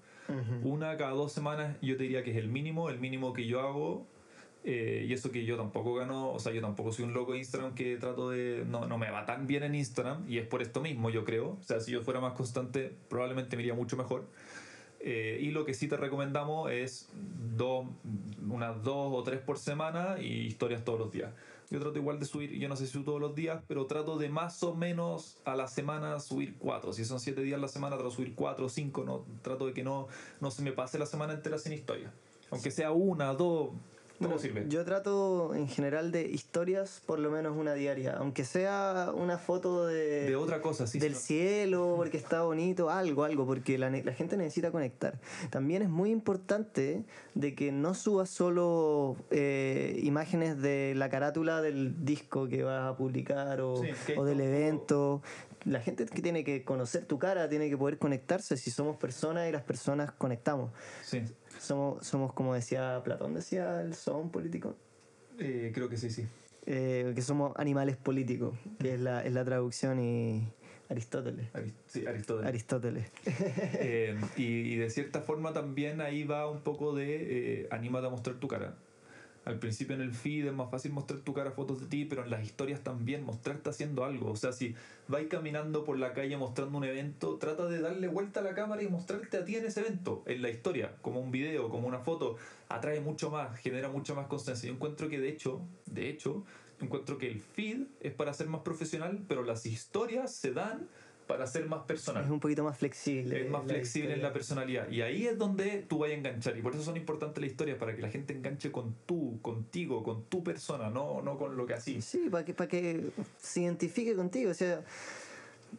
B: Una cada dos semanas yo te diría que es el mínimo, el mínimo que yo hago. Eh, y eso que yo tampoco gano, o sea, yo tampoco soy un loco de Instagram que trato de. No, no me va tan bien en Instagram, y es por esto mismo, yo creo. O sea, si yo fuera más constante, probablemente me iría mucho mejor. Eh, y lo que sí te recomendamos es dos, unas dos o tres por semana y historias todos los días. Yo trato igual de subir, yo no sé si todos los días, pero trato de más o menos a la semana subir cuatro. Si son siete días a la semana, trato de subir cuatro o cinco. No, trato de que no, no se me pase la semana entera sin historia. Aunque sea una, dos,
A: Bueno,
B: sirve.
A: Yo trato en general de historias, por lo menos una diaria, aunque sea una foto de,
B: de otra cosa, sí.
A: del
B: sí,
A: cielo, porque está bonito, algo, algo, porque la, la gente necesita conectar. También es muy importante de que no subas solo eh, imágenes de la carátula del disco que vas a publicar o,
B: Sí,
A: o del evento. La gente que tiene que conocer tu cara, tiene que poder conectarse si somos personas y las personas conectamos.
B: sí.
A: Somos, somos como decía Platón, decía el son político.
B: Eh, creo que sí, sí.
A: Eh, que somos animales políticos, que es la, es la traducción y Aristóteles.
B: Aris- sí, Aristóteles.
A: Aristóteles.
B: Eh, y, y de cierta forma también ahí va un poco de anímate a mostrar tu cara. Al principio en el feed es más fácil mostrar tu cara, fotos de ti, pero en las historias también mostrarte haciendo algo. O sea, si vais caminando por la calle mostrando un evento, trata de darle vuelta a la cámara y mostrarte a ti en ese evento, en la historia, como un video, como una foto. Atrae mucho más, genera mucha más constancia. Yo encuentro que de hecho, de hecho, encuentro que el feed es para ser más profesional, pero las historias se dan para ser más personal
A: Es un poquito más flexible.
B: es más flexible en
A: historia.
B: la personalidad. Y ahí es donde tú vayas a enganchar. Y por eso son importantes las historias, para que la gente enganche con tú, contigo, con tu persona, no, no con lo que así.
A: Sí, para que, para que se identifique contigo. O sea,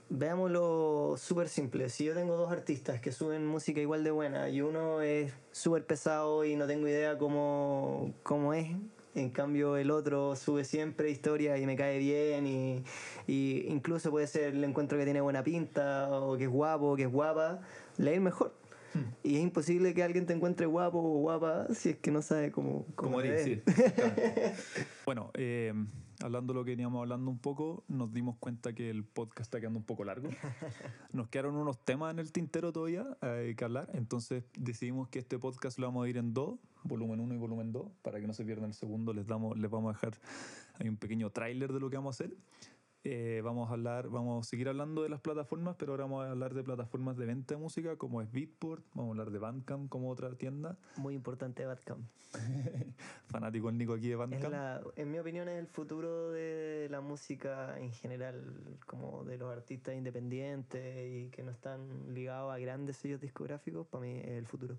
A: veámoslo súper simple. Si yo tengo dos artistas que suben música igual de buena y uno es súper pesado y no tengo idea cómo, cómo es, en cambio el otro sube siempre historia y me cae bien y, y incluso puede ser el encuentro que tiene buena pinta o que es guapo, que es guapa, le va a ir mejor. Y es imposible que alguien te encuentre guapo o guapa si es que no sabe cómo, cómo
B: bueno, eh, hablando lo que veníamos hablando un poco, nos dimos cuenta que el podcast está quedando un poco largo. Nos quedaron unos temas en el tintero todavía eh, que hablar, entonces decidimos que este podcast lo vamos a ir en dos, volumen 1 y volumen 2, para que no se pierdan el segundo, les, damos, les vamos a dejar hay un pequeño tráiler de lo que vamos a hacer. Eh, vamos a hablar, vamos a seguir hablando de las plataformas, pero ahora vamos a hablar de plataformas de venta de música como es Beatport, vamos a hablar de Bandcamp como otra tienda.
A: Muy importante Badcamp.
B: Fanático el Nico aquí de Bandcamp.
A: la, en mi opinión es el futuro de la música en general, como de los artistas independientes y que no están ligados a grandes sellos discográficos, para mí es el futuro.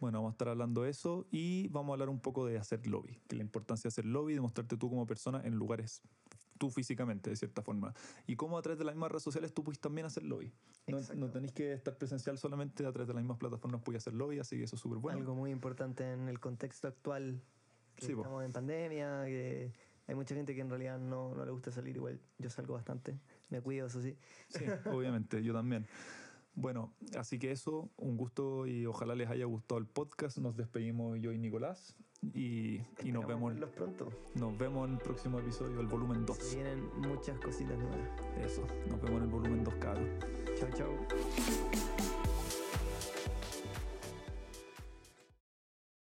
B: Bueno, vamos a estar hablando de eso y vamos a hablar un poco de hacer lobby, que la importancia de hacer lobby, de mostrarte tú como persona en lugares, tú físicamente, de cierta forma. Y cómo a través de las mismas redes sociales tú puedes también hacer lobby. No, tenéis que estar presencial solamente, a través de las mismas plataformas puedes hacer lobby, así que eso es súper bueno.
A: Algo muy importante en el contexto actual, que
B: Sí, po.
A: estamos en pandemia, que hay mucha gente que en realidad no, no le gusta salir igual. Yo salgo bastante, me cuido, eso sí.
B: Sí, obviamente, yo también. Bueno, así que eso, un gusto y ojalá les haya gustado el podcast. Nos despedimos yo y Nicolás y, y nos vemos.
A: verlos pronto.
B: Nos vemos en el próximo episodio, el volumen 2.
A: Se vienen muchas cositas nuevas.
B: Eso, nos vemos en el volumen 2, cabrón.
A: Chao, chao.